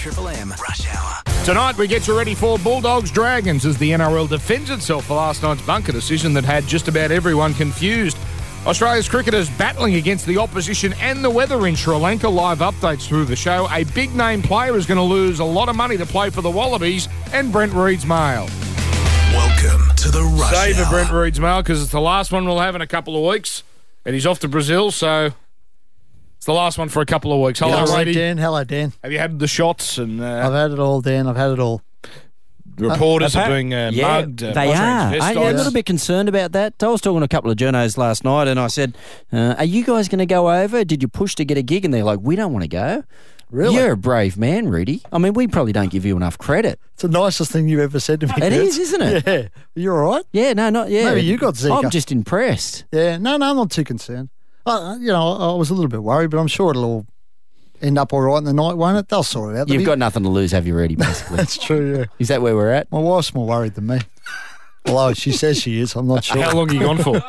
Triple M Rush Hour. Tonight we get you ready for Bulldogs Dragons as the NRL defends itself for last night's bunker decision that had just about everyone confused. Australia's cricketers battling against the opposition and the weather in Sri Lanka. Live updates through the show. A big name player is going to lose a lot of money to play for the Wallabies and Brent Reed's mail. Welcome to the Rush Save Hour. for Brent Reed's mail because it's the last one we'll have in a couple of weeks. And he's off to Brazil, so it's the last one for a couple of weeks. Hello, Hello, Reedy. Dan. Hello, Dan. Have you had the shots and I've uh, had it all, Dan. I've had it all. reporters are Appar- being uh, yeah, mugged? Uh, they are. transvestites? Aren't you a little bit concerned about that? I was talking to a couple of journos last night, and I said, uh, "Are you guys going to go over? Did you push to get a gig?" And they're like, "We don't want to go." Really? You're a brave man, Rudy. I mean, we probably don't give you enough credit. It's the nicest thing you've ever said to me. It Kurt. is, isn't it? Yeah. You're all right? Yeah, no, not yeah. Maybe you got Zika. I'm just impressed. Yeah. No, no, I'm not too concerned. Uh, you know, I was a little bit worried, but I'm sure it'll all end up all right in the night, won't it? They'll sort it out. They'll You've be- got nothing to lose, have you, Rudy? Basically, That's true, yeah. is that where we're at? My wife's more worried than me. Although she says she is, I'm not sure. How long are you gone for?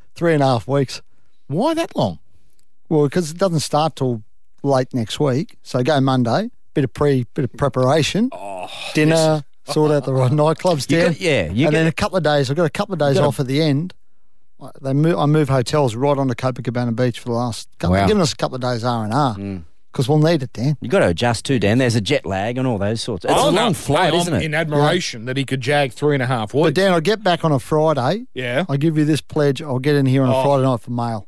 Three and a half weeks. Why that long? Well, because it doesn't start till late next week. So go Monday, bit of pre, bit of preparation, dinner, sort out the right nightclubs, You got- yeah, you and got- then a couple of days. I've got a couple of days gotta- off at the end. They move, I move hotels right onto Copacabana Beach for the last. Couple, Wow. Giving us a couple of days R and R because we'll need it, Dan. You got to adjust too, Dan. There's a jet lag and all those sorts. It's Oh, a no. long flight, Hey, isn't I'm it? In admiration that he could jag three and a half But. Dan, I'll get back on a Friday. yeah, I give you this pledge. I'll get in here on a Oh. Friday night for mail.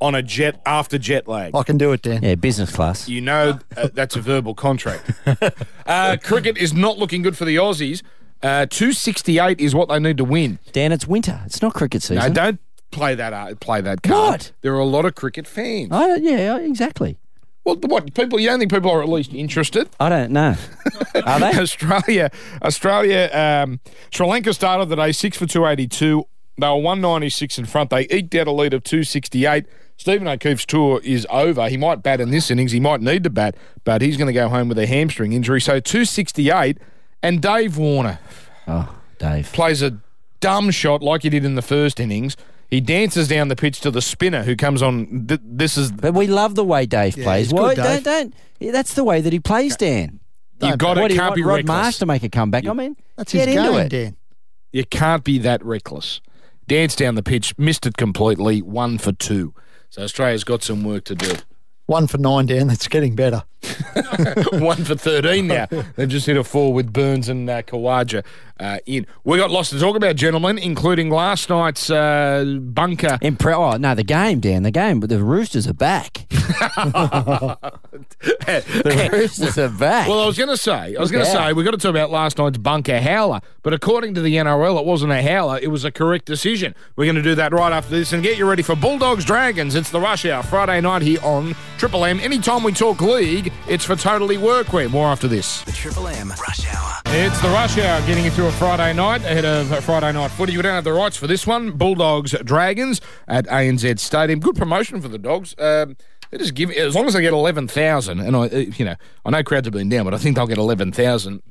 on a jet after jet lag. I can do it, Dan. yeah, business class. You know uh, that's a verbal contract. uh, cricket is not looking good for the Aussies. Uh, 268 is what they need to win. Dan, it's winter. It's not cricket season. No, don't play that uh, play that card. What? There are a lot of cricket fans. I, yeah, exactly. Well, what people? You don't think people are at least interested? I don't know. Are they? Australia, Australia, um, Sri Lanka started the day six for two eighty two. They were one ninety six in front. They eked out a lead of two sixty eight. Stephen O'Keefe's tour is over. He might bat in this innings. He might need to bat, but he's going to go home with a hamstring injury. So two sixty eight, and Dave Warner Oh, Dave. plays a dumb shot like he did in the first innings. He dances down the pitch to the spinner who comes on. Th- this is But we love the way Dave plays. he's good, Why Dave. don't don't? yeah, that's the way that he plays, Dan. you got What it. do you Can't want be Rod reckless. Marsh to make a comeback? I mean, That's get his into game, it. Dan. You can't be that reckless. Danced down the pitch, missed it completely, one for two. So Australia's got some work to do. One for nine, Dan. That's getting better. one for 13 now. They've just hit a four with Burns and uh, Khawaja uh, in. we got lots to talk about, gentlemen, including last night's uh, bunker. Impre- oh no, the game, Dan. The game. But the Roosters are back. the Roosters are back. Well, I was going to say, I was going to say, we've got to talk about last night's bunker howler, but according to the NRL, it wasn't a howler, it was a correct decision. We're going to do that right after this and get you ready for Bulldogs Dragons. It's the Rush Hour, Friday night here on Triple M. Anytime we talk league, it's for totally workwear. More after this. The Triple M Rush Hour. It's the Rush Hour getting you through a Friday night ahead of Friday night footy. We don't have the rights for this one. Bulldogs Dragons at ANZ Stadium. Good promotion for the Dogs. Um, they just give as long as they get eleven thousand, and I, uh, you know, I know crowds have been down, but I think they'll get eleven thousand.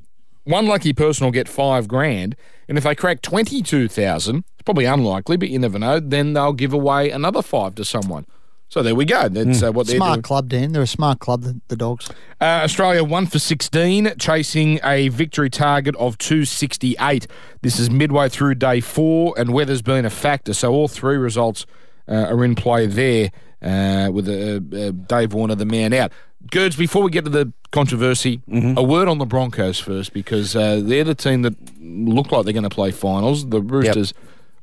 One lucky person will get five grand, and if they crack twenty-two thousand, it's probably unlikely, but you never know. Then they'll give away another five to someone. So there we go. That's uh, what they're Smart doing. club, Dan. They're a smart club, the, the dogs. Uh, Australia one for 16, chasing a victory target of 268. This is midway through day four, and weather's been a factor. So all three results uh, are in play there uh, with uh, uh, Dave Warner, the man out. Girds, before we get to the controversy, a word on the Broncos first, because uh, they're the team that look like they're going to play finals. The Roosters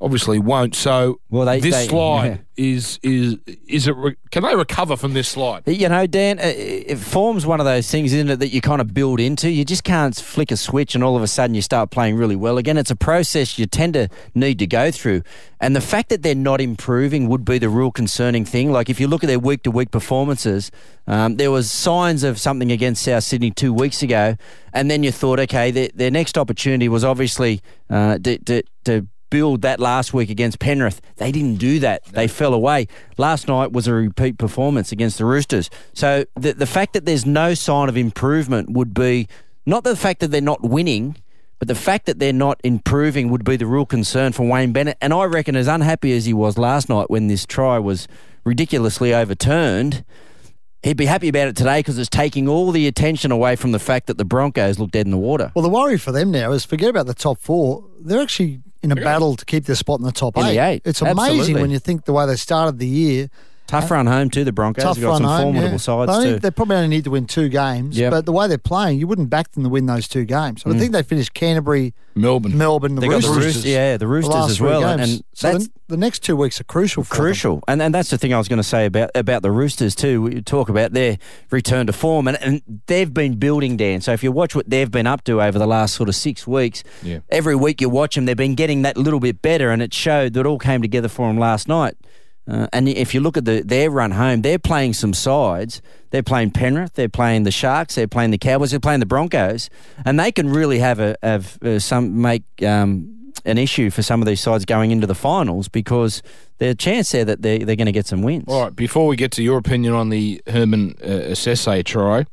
obviously won't. So Well, they- this they- slide yeah. is is is it? Re- can they recover from this slide? You know, Dan, uh, it forms one of those things, isn't it, that you kind of build into. You just can't flick a switch and all of a sudden you start playing really well again. It's a process you tend to need to go through. And the fact that they're not improving would be the real concerning thing. Like if you look at their week to week performances, um, there was signs of something against South Sydney two weeks ago, and then you thought, okay, their, their next opportunity was obviously uh, to, to, to build that last week against Penrith. They didn't do that. They fell away. Last night was a repeat performance against the Roosters. So the the fact that there's no sign of improvement would be not the fact that they're not winning, but the fact that they're not improving would be the real concern for Wayne Bennett. And I reckon as unhappy as he was last night when this try was ridiculously overturned, he'd be happy about it today because it's taking all the attention away from the fact that the Broncos look dead in the water. Well, the worry for them now is forget about the top four. They're actually in a battle to keep their spot in the top In eight. the eight, It's amazing absolutely. when you think the way they started the year. Tough run home too. The Broncos Tough have got run some home. formidable yeah. sides they, only- too. they probably only need to win two games, Yep. but the way they're playing, you wouldn't back them to win those two games. Mm. I think they finished Canterbury, Melbourne. Melbourne, the They got the Roosters. Roosters, yeah, the the Roosters last as well, and, games. and so that's the, the next two weeks are crucial. For them. crucial. And and that's the thing I was going to say about about the Roosters too. We talk about their return to form, and, and they've been building, Dan. So if you watch what they've been up to over the last sort of six weeks, Yeah. every week you watch them, they've been getting that little bit better, and it showed that it all came together for them last night. Uh, and if you look at the, their run home, they're playing some sides. They're playing Penrith, they're playing the Sharks, they're playing the Cowboys, they're playing the Broncos, and they can really have a have uh, some make um, an issue for some of these sides going into the finals because there's a chance there that they they're going to get some wins. All right, before we get to your opinion on the Herman uh, Ese'ese try,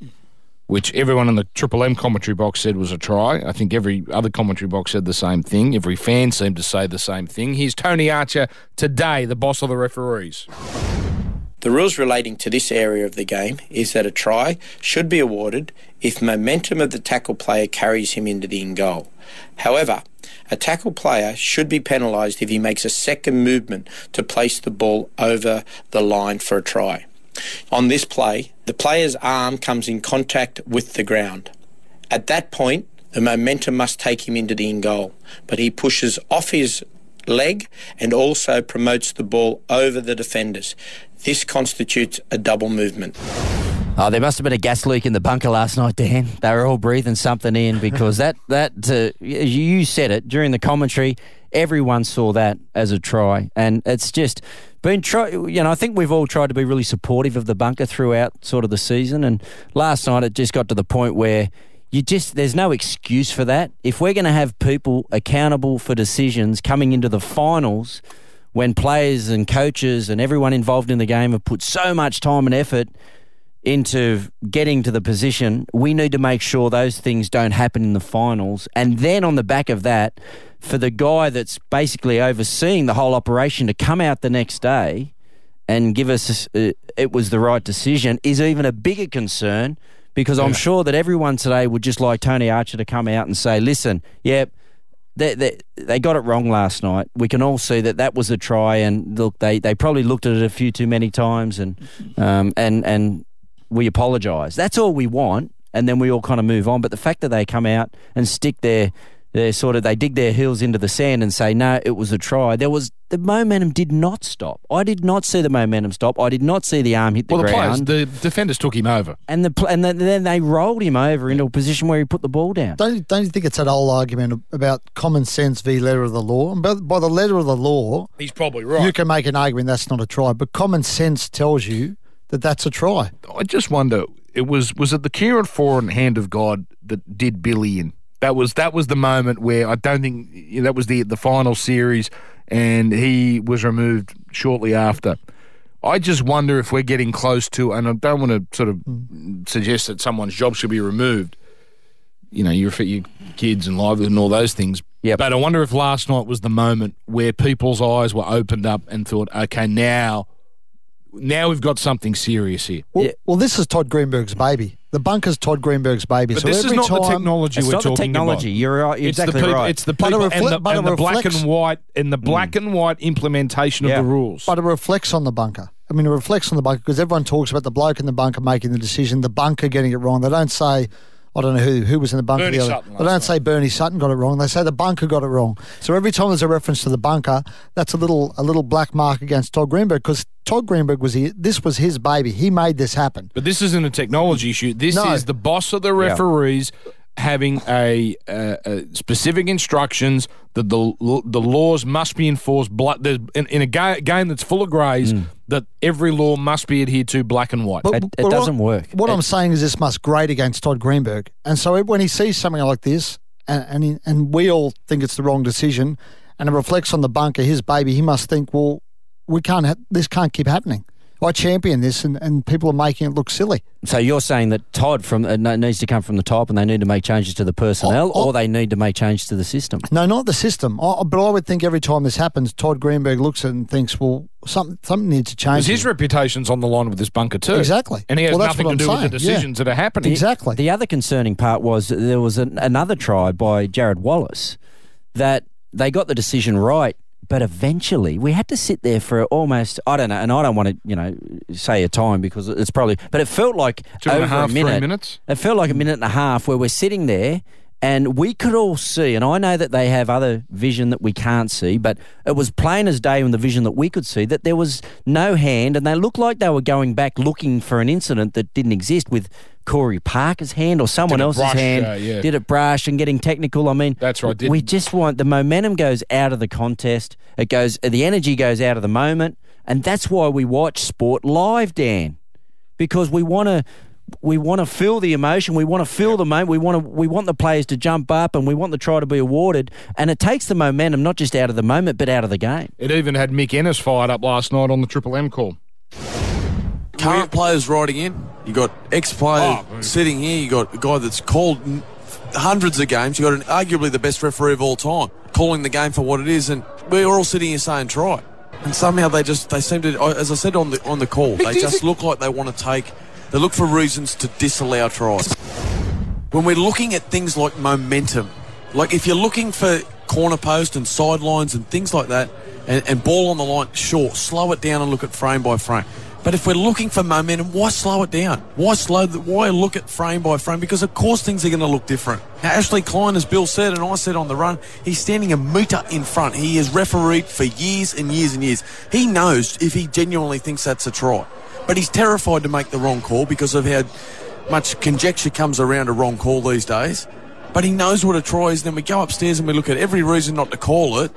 which everyone in the Triple M commentary box said was a try, I think every other commentary box said the same thing. Every fan seemed to say the same thing. Here's Tony Archer today, the boss of the referees. The rules relating to this area of the game is that a try should be awarded if momentum of the tackle player carries him into the in goal. However, a tackle player should be penalised if he makes a second movement to place the ball over the line for a try. On this play, the player's arm comes in contact with the ground. At that point, the momentum must take him into the in goal, but he pushes off his leg and also promotes the ball over the defenders. This constitutes a double movement. Oh, there must have been a gas leak in the bunker last night, Dan. They were all breathing something in because that that uh, you said it during the commentary. Everyone saw that as a try, and it's just been try. You know, I think we've all tried to be really supportive of the bunker throughout sort of the season, and last night it just got to the point where you just there's no excuse for that. If we're going to have people accountable for decisions coming into the finals, when players and coaches and everyone involved in the game have put so much time and effort into getting to the position, we need to make sure those things don't happen in the finals. And then on the back of that, for the guy that's basically overseeing the whole operation to come out the next day and give us uh, it was the right decision is even a bigger concern because I'm sure that everyone today would just like Tony Archer to come out and say, listen, yep. They, they, they got it wrong last night. We can all see that that was a try, and look, they, they probably looked at it a few too many times, and um, and and we apologise. That's all we want, and then we all kind of move on. But the fact that they come out and stick their their sort of they dig their heels into the sand and say no, it was a try. There was the momentum did not stop. I did not see the momentum stop. I did not see the arm hit the Well, the players, the defenders took him over. and the pl- and then, then they rolled him over into a position where he put the ball down. Don't, you- don't you think it's that old argument about common sense v letter of the law? And by, by the letter of the law, He's probably right. you can make an argument that's not a try, but common sense tells you that that's a try. I just wonder, it was was it the Kieran Foran hand of God that did Billy in? That was that was the moment where I don't think you know, that was the the final series, and he was removed shortly after. I just wonder if we're getting close to, and I don't want to sort of mm. suggest that someone's job should be removed. You know, you your your kids and livelihood and all those things. Yep. But I wonder if last night was the moment where people's eyes were opened up and thought, okay, now, now we've got something serious here. Well, Yeah. well, this is Todd Greenberg's baby. The bunker's Todd Greenberg's baby. But so this is every not the time- technology It's we're not the talking technology. about. You're right. You're it's exactly the people, right. It's the But it people refle- and the, but it and the black and white and the mm. black and white implementation Yeah. of the rules. But it reflects on the bunker. I mean, it reflects on the bunker because everyone talks about the bloke in the bunker making the decision, the bunker getting it wrong. They don't say, I don't know who who was in the bunker. Bernie the other. Sutton They last don't say Bernie Sutton got it wrong. They say the bunker got it wrong. So every time there's a reference to the bunker, that's a little a little black mark against Todd Greenberg because Todd Greenberg was he, this was his baby. He made this happen. But this isn't a technology issue. This No. is the boss of the referees having a, uh, uh, specific instructions that the the laws must be enforced. Black, in, in a ga- game that's full of greys, that every law must be adhered to black and white. But- It- it what- doesn't work. What It- I'm saying is this must grate against Todd Greenberg. And so when he sees something like this, and and, he, and we all think it's the wrong decision, and it reflects on the bunker, his baby, he must think, well, we can't. Ha- this can't keep happening. I champion this, and, and people are making it look silly. So you're saying that Todd from uh, needs to come from the top, and they need to make changes to the personnel, Oh, oh. or they need to make changes to the system. No, not the system. I, but I would think every time this happens, Todd Greenberg looks at it and thinks, well, something something needs to change. Because his reputation's on the line with this bunker too. Exactly. And he has Well, nothing to I'm do with saying, the yeah. decisions that are happening. Exactly. The other concerning part was there was an, another try by Jarrod Wallace that they got the decision right, but eventually we had to sit there for almost I don't know, and I don't want to you know say a time because it's probably, but it felt like Two and a half, a three minute. minutes? It felt like a minute and a half where we're sitting there. And we could all see, and I know that they have other vision that we can't see, but it was plain as day in the vision that we could see that there was no hand, and they looked like they were going back looking for an incident that didn't exist with Corey Parker's hand or someone else's brush, hand. uh, yeah. Did it brush and getting technical? I mean, That's right, We just want the momentum goes out of the contest. It goes, the energy goes out of the moment, and that's why we watch sport live, Dan because we want to we want to feel the emotion. We want to feel the moment. We want to we want the players to jump up, and we want the try to be awarded. And it takes the momentum not just out of the moment, but out of the game. It even had Mick Ennis fired up last night on the Triple M call. Current players riding in. You got ex player Oh, sitting here. You got a guy that's called hundreds of games. You got an, arguably the best referee of all time, calling the game for what it is, and we're all sitting here saying try. And somehow they just they seem to, as I said on the on the call, they just look like they want to take. They look for reasons to disallow tries. When we're looking at things like momentum, like if you're looking for corner post and sidelines and things like that, and, and ball on the line, sure, slow it down and look at frame by frame. But if we're looking for momentum, why slow it down? Why slow? The, why look at frame by frame? Because of course things are going to look different. Now, Ashley Klein, as Bill said, and I said on the run, he's standing a metre in front. He has refereed for years and years and years. He knows if he genuinely thinks that's a try, but he's terrified to make the wrong call because of how much conjecture comes around a wrong call these days. But he knows what a try is. Then we go upstairs and we look at every reason not to call it,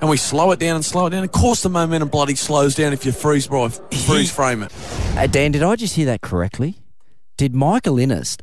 and we slow it down and slow it down. Of course, the momentum bloody slows down if you freeze by freeze frame it. Uh, Dan, did I just hear that correctly? Did Michael Ennis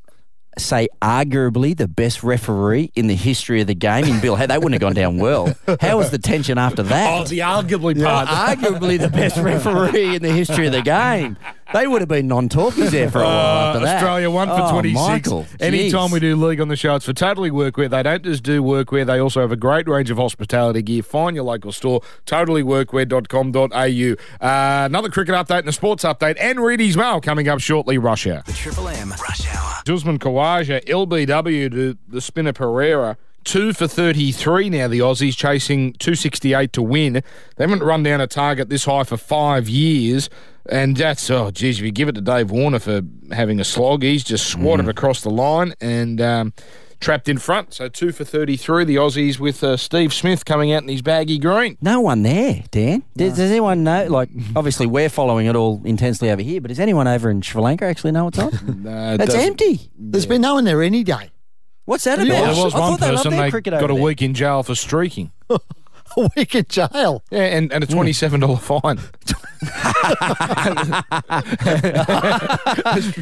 say arguably the best referee in the history of the game in Bill? Hey, that wouldn't have gone down well. How was the tension after that? Oh, the arguably part. arguably the best referee in the history of the game. They would have been non-talkies there for a while after Uh, that. Australia one for Oh, 26. Michael, Anytime we do league on the show, it's for totally workwear. They don't just do workwear, they also have a great range of hospitality gear. Find your local store, totallyworkwear.com.au. Uh, another cricket update and a sports update, and Reedy's Mail coming up shortly, rush hour. The Triple M Rush Hour. Usman Khawaja, LBW to the spinner Perera. Two for 33 now, the Aussies chasing 268 to win. They haven't run down a target this high for five years. And that's, oh, geez, if you give it to Dave Warner for having a slog, he's just swatted across the line and um, trapped in front. So two for 33, the Aussies with uh, Steve Smith coming out in his baggy green. No one there, Dan. Does, does anyone know? Like, obviously, we're following it all intensely over here, but does anyone over in Sri Lanka actually know what's on? Uh, It's doesn't- empty. There's been no one there any day. What's that about? Well, there was I one thought they loved person they got a there. week in jail for streaking. A week in jail. Yeah, and, and a twenty-seven dollar fine.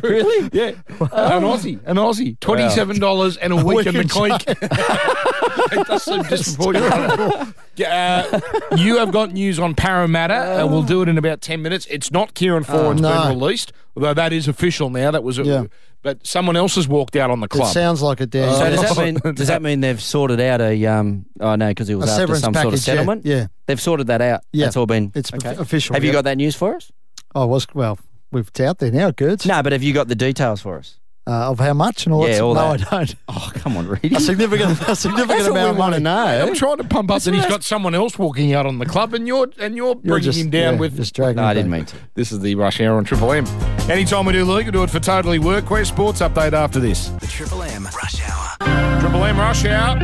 Really? Yeah, an Aussie, an Aussie, twenty-seven dollars and a week, in the in clink. it does seem disproportionate. Uh, you have got news on Parramatta. Uh, we'll do it in about ten minutes. It's not Kieran Foran's no. been released, although that is official now. That was, a, Yeah. But someone else has walked out on the club. It sounds like it, Dan. So does that mean does that mean they've sorted out a um? Oh no, because it was A after severance some sort of package, yeah, settlement. yeah. they've sorted that out. Yeah. that's all been. It's okay. official, Have you yeah. got that news for us? Oh, was well, we've it's out there now, Girds. No, but have you got the details for us? Uh, of how much and all Yeah, that? all no, that. I don't. Oh, come on, Reedy. A significant, a significant amount we of money. know. I'm trying to pump up And he's got someone else walking out on the club, and you're and you're bringing just- him down yeah, with just dragging No, I didn't mean to. This is the Rush Hour on Triple M. Anytime we do league, we do it for Totally Workwear. Sports update after this. The Triple M Rush Hour. Triple M Rush Hour.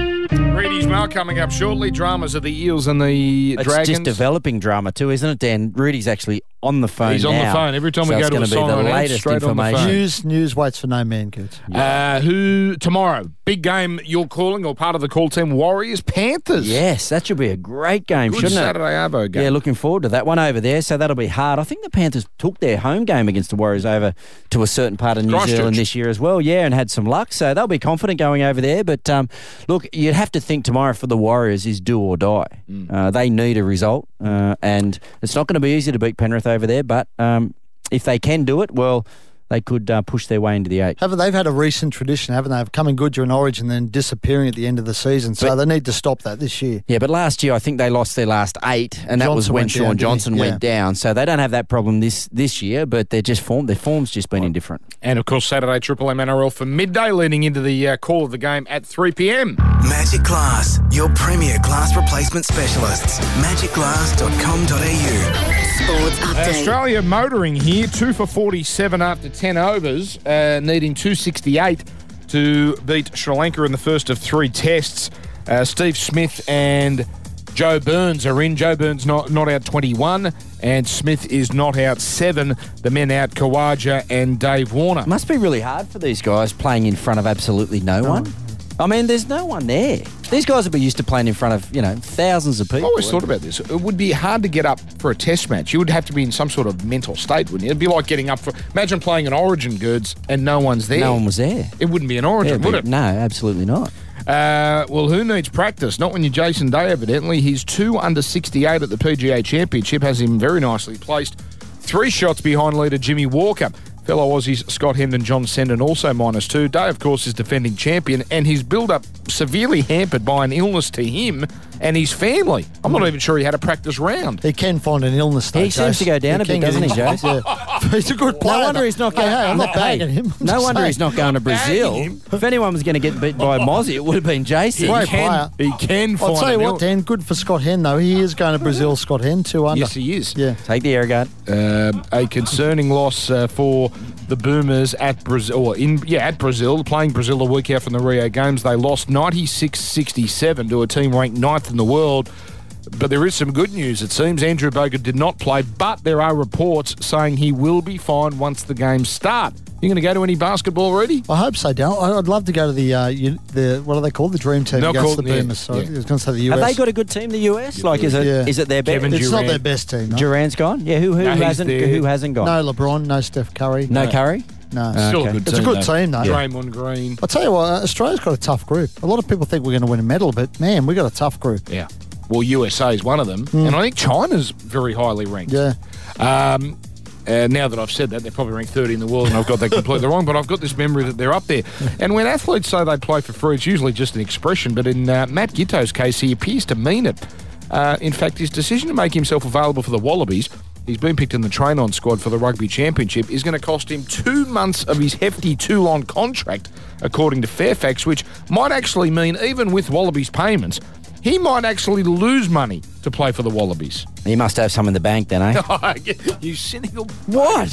Reedy's Mail coming up shortly. Dramas of the Eels and the It's Dragons. It's just developing drama too, isn't it, Dan? Rudy's actually on the phone. He's on the phone. Every time we go to a gonna be song the on latest straight on the information. phone. News, news waits for no man, Girds. Uh, who tomorrow? Big game. You're calling or part of the call team? Warriors Panthers. Yes, that should be a great game, Good shouldn't it? Saturday Arvo game. Yeah, looking forward to that one over there. So that'll be hard. I think the Panthers took their home game against the Warriors over to a certain part of New Christchurch. Zealand this year as well. Yeah, and had some luck. So they'll be confident going over there. But um, look, you'd have to think tomorrow for the Warriors is do or die. Mm. Uh, they need a result, uh, and it's not going to be easy to beat Penrith over there. But um, if they can do it, well, they could uh, push their way into the eight. Haven't they've had a recent tradition, haven't they, of coming good during Origin and then disappearing at the end of the season? So But- they need to stop that this year. Yeah, but last year I think they lost their last eight, and that was when Shaun down, didn't he? Johnson went down. So they don't have that problem this this year, but they're just form. Their form's just been indifferent. And of course, Saturday Triple M NRL for midday, leading into the uh, call of the game at 3 p.m. Magic Glass, your premier glass replacement specialists. Magicglass.com.au. Sports update. Australia motoring here, two for 47 after 10 overs, uh, needing 268 to beat Sri Lanka in the first of three tests. Uh, Steve Smith and Joe Burns are in. Joe Burns not, not out 21, and Smith is not out seven. The men out Khawaja and Dave Warner. Must be really hard for these guys playing in front of absolutely no one. I mean, there's no one there. These guys would be used to playing in front of you know thousands of people. I always thought about this. It would be hard to get up for a test match. You would have to be in some sort of mental state, wouldn't you? It'd be like getting up for. Imagine playing an Origin goods and no one's there. no one was there. It wouldn't be an Origin, Yeah, would but it? No, absolutely not. Uh, well, who needs practice? Not when you're Jason Day, evidently. He's two under 68 at the PGA Championship, has him very nicely placed. Three shots behind leader Jimmy Walker. Fellow Aussies Scott Hendon, John Senden also minus two. Day, of course, is defending champion, and his build-up severely hampered by an illness to him and his family. I'm not even sure he had a practice round. He can find an illness. Though, He seems Jace. to go down He a bit, doesn't he, injured. Jace? Yeah. He's a good player. No wonder he's not going. Hey, hey, I'm not Hey, bagging him. I'm No wonder saying. he's not going to Brazil. If anyone was going to get beat by Mozzie, it would have been Jason. Great can, player. he can find I'll tell you what, ill- Dan. Good for Scott Hend though. He is going to Brazil. Scott Hend two under. Yes, he is. Yeah. Take the air guard. Um, a concerning loss uh, for the Boomers at Brazil. Or in yeah, at Brazil, playing Brazil a week out from the Rio Games. They lost 96-67 to a team ranked ninth in the world. But there is some good news. It seems Andrew Bogut did not play, but there are reports saying he will be fine once the games start. You going to go to any basketball already? I hope so, Dan. I- I'd love to go to the uh, you, the what are they called? The Dream Team They're against called- the yeah, Boomers. So yeah. I was going to say the US. Have they got a good team, the US? Like, is it is Yeah. it their best? Kevin It's not their best team. No, Durant's gone. Yeah, who who No, hasn't there. who hasn't gone? no LeBron, no Steph Curry. No Curry. No. Still Okay. a good It's a good though. team, though. Draymond Green. I'll tell you what, uh, Australia's got a tough group. A lot of people think we're going to win a medal, but man, we got a tough group. Yeah. Well, USA is one of them, and I think China's very highly ranked. Yeah. Um, uh, now that I've said that, they're probably ranked 30 in the world, and I've got that completely wrong. But I've got this memory that they're up there. And when athletes say they play for free, it's usually just an expression. But in uh, Matt Giteau's case, he appears to mean it. Uh, in fact, his decision to make himself available for the Wallabies. He's been picked in the train-on squad for the Rugby Championship. Is going to cost him two months of his hefty two-line contract, according to Fairfax, which might actually mean even with Wallabies payments, he might actually lose money to play for the Wallabies. He must have some in the bank then, eh? you cynical. what?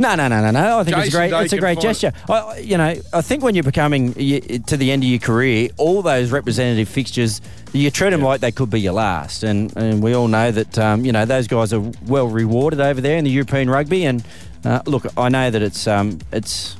No, no, no, no, no. I think it's a great. Day It's a great gesture. I, you know, I think when you're becoming y- to the end of your career, all those representative fixtures, you treat them like they could be your last. And, and we all know that um, you know those guys are well rewarded over there in the European rugby. And uh, look, I know that it's um, it's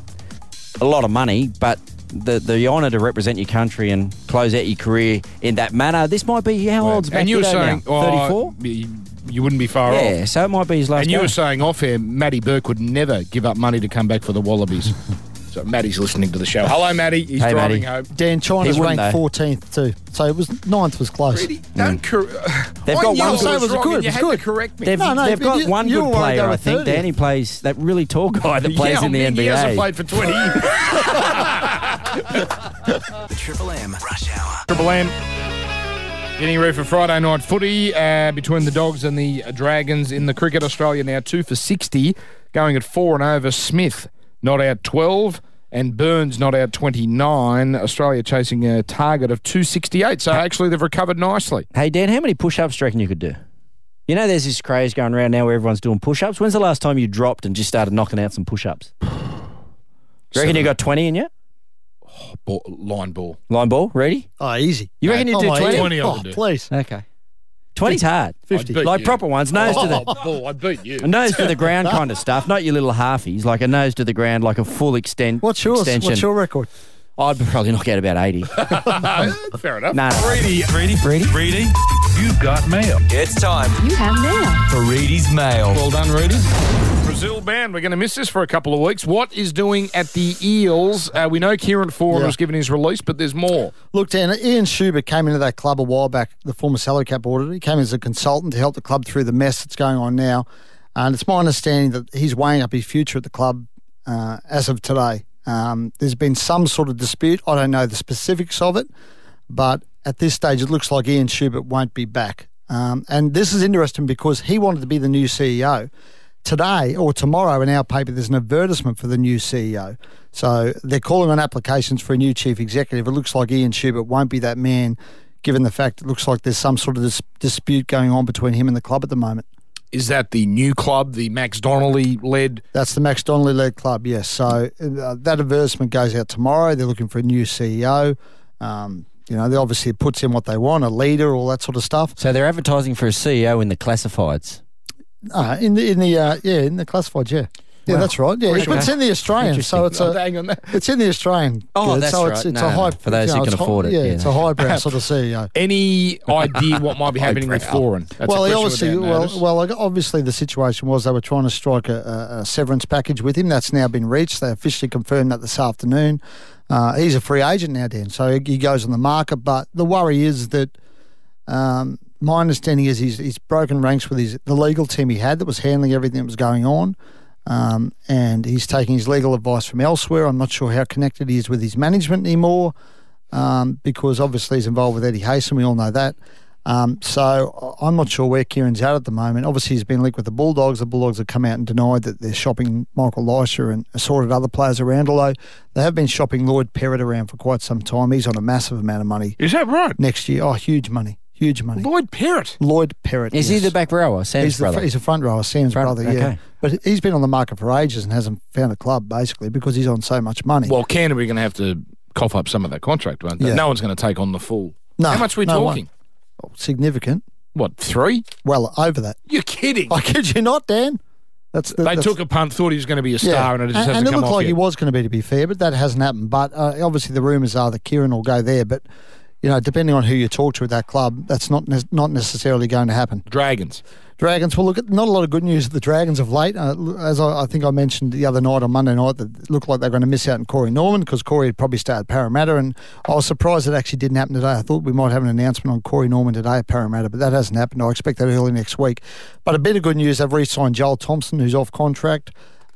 a lot of money, but the the honour to represent your country and close out your career in that manner. This might be how old's and you were saying, thirty four. oh, you, you wouldn't be far Yeah, off. so it might be his last. And you go. were saying off air, Matty Burke would never give up money to come back for the Wallabies. so Matty's listening to the show. Hello, Matty. He's Hey, driving Matty. home. Dan, China's He ranked 14th too. So it was ninth was close. Really? Don't cor- Mm. They've I got one I good- was it was wrong, good, you it was had good. to correct me. They've, No, no, they've got you- one you good player, they were I think. 30th. Danny plays that really tall guy that plays yeah, in the I mean, NBA. He hasn't played for 20 years. The Triple M Rush Hour. Triple M. Getting ready for Friday night footy uh, between the Dogs and the Dragons in the cricket. Australia now two for 60, going at four and over. Smith not out 12 and Burns not out 29. Australia chasing a target of 268. So actually, they've recovered nicely. Hey, Dan, how many push ups do you reckon you could do? You know, there's this craze going around now where everyone's doing push ups. When's the last time you dropped and just started knocking out some push ups? Do you reckon you got 20 in you? Ball, line ball. Line ball, ready? Oh, easy. You reckon you oh, do 20? ear. 20 I Oh, do. please. Okay. 20's hard. 50. Like you. proper ones, nose to the. Oh, ball, I'd beat you. A nose to the ground kind of stuff, not your little halfies, like a nose to the ground, like a full extent. What's yours? Extension. What's your record? I'd probably knock out about 80. Fair enough. no, no. Reedy, Reedy, Reedy? Reedy, you've got mail. It's time You have mail. For Reedy's mail. Well done, Rudy. Brazil band. We're going to miss this for a couple of weeks. What is doing at the Eels? Uh, we know Kieran Foran Yeah. was given his release, but there's more. Look, Dan, Ian Schubert came into that club a while back, the former salary cap auditor. He came as a consultant to help the club through the mess that's going on now. And it's my understanding that he's weighing up his future at the club uh, as of today. Um, there's been some sort of dispute. I don't know the specifics of it, but at this stage, it looks like Ian Schubert won't be back. Um, and this is interesting because he wanted to be the new CEO. Today or tomorrow in our paper, there's an advertisement for the new CEO. So they're calling on applications for a new chief executive. It looks like Ian Schubert won't be that man, given the fact it looks like there's some sort of dis- dispute going on between him and the club at the moment. Is that the new club, the Max Donnelly led? That's the Max Donnelly led club, yes. So uh, that advertisement goes out tomorrow. They're looking for a new CEO. Um, you know, they obviously it puts in what they want, a leader, all that sort of stuff. So they're advertising for a CEO in the classifieds. Uh, in the in the uh, yeah in the classified, yeah, yeah, that's right. Yeah, Okay. it's in the Australian, so it's Oh, a it's in the Australian. Oh, that's so it's, right. it's No, a high for those you who can it's afford it, Yeah, yeah. it's a highbrow sort of CEO. Any idea what might be happening with Foran? That's well, obviously, well, well, obviously, the situation was they were trying to strike a, a, a severance package with him. That's now been reached. They officially confirmed that this afternoon. Uh, he's a free agent now, Dan, so he, he goes on the market. But the worry is that um, my understanding is he's, he's broken ranks with his the legal team he had that was handling everything that was going on. Um, and he's taking his legal advice from elsewhere. I'm not sure how connected he is with his management anymore um, because obviously he's involved with Eddie Hayson. We all know that. Um, so I'm not sure where Kieran's at at the moment. Obviously, he's been linked with the Bulldogs. The Bulldogs have come out and denied that they're shopping Michael Lichaa and assorted other players around, although they have been shopping Lloyd Perrett around for quite some time. He's on a massive amount of money Is that right? next year. Oh, huge money. Huge money. Lloyd Perrett. Lloyd Perrett. Is he the back rower, Sam's He's, the, brother? he's a front rower, Sam's Front- brother, yeah. okay. But he's been on the market for ages and hasn't found a club, basically, because he's on so much money. Well, Canterbury going to have to cough up some of that contract, won't they? Yeah. No one's going to take on the full. No, How much are we no talking? one. significant. What, three? Well, over that. You're kidding. I kid you not, Dan. That's the, they that's- took a punt, thought he was going to be a star, and it just and, hasn't and it come looked off like yet. he was going to be, to be fair, but that hasn't happened. But uh, obviously, the rumours are that Kieran will go there. But you know, depending on who you talk to at that club, that's not ne- not necessarily going to happen. Dragons. Dragons. Well, look, not a lot of good news at the Dragons of late. Uh, as I, I think I mentioned the other night on Monday night, that it looked like they're going to miss out on Corey Norman because Corey had probably started Parramatta, and I was surprised it actually didn't happen today. I thought we might have an announcement on Corey Norman today at Parramatta, but that hasn't happened. I expect that early next week. But a bit of good news: they've re-signed Joel Thompson, who's off contract.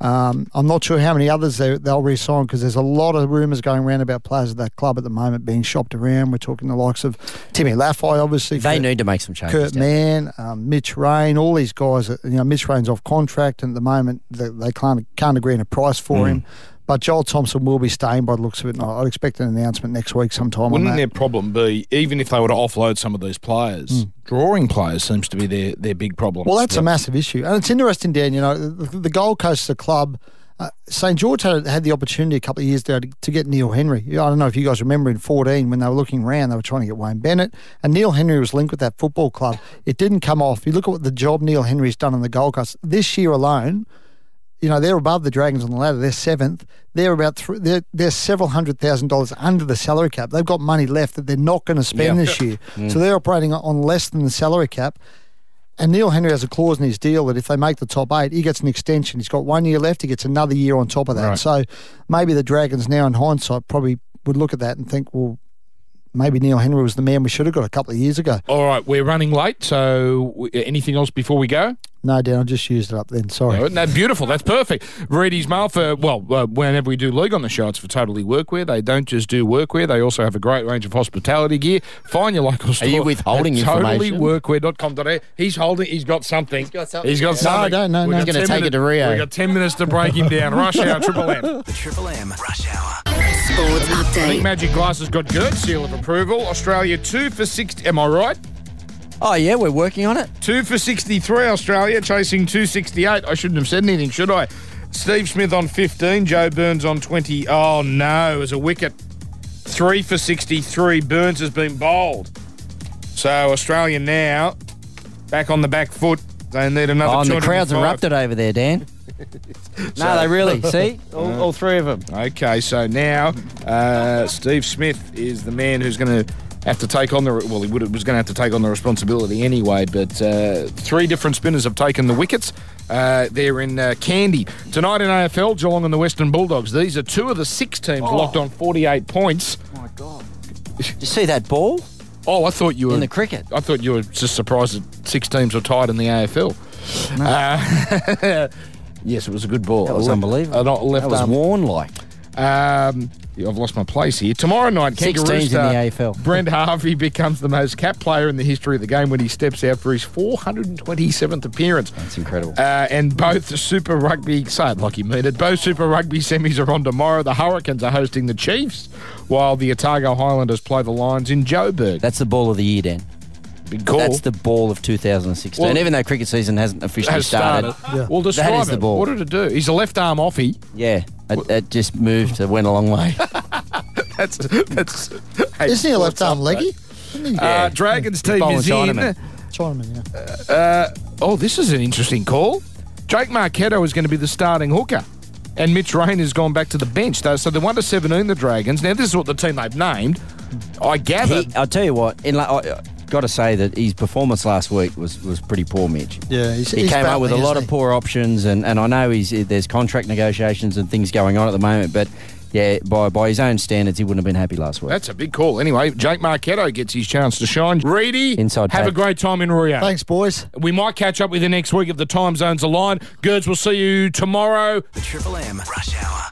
Um, I'm not sure how many others they, they'll re-sign because there's a lot of rumours going around about players at that club at the moment being shopped around. We're talking the likes of Timmy Lafai, obviously. they Kurt- need to make some changes. Kurt Mann, um, Mitch Rein, all these guys. You know, Mitch Rein's off contract, and at the moment they, they can't can't agree on a price for Hmm. him. But Joel Thompson will be staying by the looks of it. And I'd expect an announcement next week sometime Wouldn't their problem be, even if they were to offload some of these players, drawing players seems to be their, their big problem? Well, that's a massive issue, and it's interesting, Dan. You know, the, the Gold Coast is a club. Uh, St George had, had the opportunity a couple of years ago to, to get Neil Henry. I don't know if you guys remember in 14 when they were looking around, they were trying to get Wayne Bennett, and Neil Henry was linked with that football club. It didn't come off. You look at what the job Neil Henry's done on the Gold Coast this year alone. You know they're above the Dragons on the ladder. They're seventh. They're about th- they're they're several hundred thousand dollars under the salary cap. They've got money left that they're not going to spend Yeah. this year. Mm. So they're operating on less than the salary cap. And Neil Henry has a clause in his deal that if they make the top eight, he gets an extension. He's got one year left. He gets another year on top of that. Right. So maybe the Dragons now, in hindsight, probably would look at that and think, well, maybe Neil Henry was the man we should have got a couple of years ago. All right, we're running late, so anything else before we go? No, Dan, I just used it up then. Sorry. No, no, beautiful. That's perfect. Reedy's Mail for, well, uh, whenever we do league on the show, it's for Totally Workwear. They don't just do workwear, they also have a great range of hospitality gear. Find your local store. Are you withholding at information? TotallyWorkwear.com.au. He's holding, he's got something. He's got something. He's got something. No, no, no, We've no. He's gonna 10 take it to minutes- Rio. We've got 10 minutes to break him down. Rush hour, Triple M. The Triple M Rush Hour. Sports I think update. Magic Glass has got good seal of approval. Australia two for six. Am I right? Oh yeah, we're working on it. Two for 63, Australia, chasing 268. I shouldn't have said anything, should I? Steve Smith on 15, Joe Burns on 20. Oh, no, as a wicket. Three for 63. Burns has been bowled. So, Australia now back on the back foot. They need another Oh, and the crowd's erupted over there, Dan. no, they really. See, all, all three of them. Okay, so now uh, Steve Smith is the man who's going to have to take on the well, he would was going to have to take on the responsibility anyway. But uh, three different spinners have taken the wickets. Uh, they're in uh, Kandy tonight in AFL. Geelong and the Western Bulldogs. These are two of the six teams locked on forty-eight points. My Did you see that ball Oh, I thought you were in the cricket? I thought you were just surprised that six teams were tied in the AFL. Uh, yes, it was a good ball. That was unbelievable. A not left that was worn like. Um, I've lost my place here. Tomorrow night, Six Kangaroo teams in the AFL. Brent Harvey becomes the most capped player in the history of the game when he steps out for his 427th appearance. That's incredible. Uh, and both the Super Rugby, say it like you mean it, both Super Rugby semis are on tomorrow. The Hurricanes are hosting the Chiefs, while the Otago Highlanders play the Lions in Joburg. That's the ball of the year, Dan. Big call. That's the ball of 2016. Well- even though cricket season hasn't officially has started, started. Well, describe That is the it. ball. What did it do? He's a left arm offie. yeah, it, it just moved. It went a long way. That's that's. Hey, Isn't he a left arm up, leggy? mate? Uh, Dragons team Bowling is in. Chinaman. Chinaman, yeah. Uh, oh, this is an interesting call. Jake Marketo is going to be the starting hooker. And Mitch Rein has gone back to the bench. Though, so they're 1 to 17, the Dragons. Now, this is what the team they've named. I gather. He, I'll tell you what. In, la- I, got to say that his performance last week was, was pretty poor, Mitch. Yeah, he's, He he's came up with a lot isn't of poor options, and, and I know he's there's contract negotiations and things going on at the moment, but yeah, by by his own standards, he wouldn't have been happy last week. That's a big call. Anyway, Jake Marketo gets his chance to shine. Reedy, Inside have a great time in Rio. Thanks, boys. We might catch up with you next week if the time zones align. Girds, we'll see you tomorrow. The Triple M Rush Hour.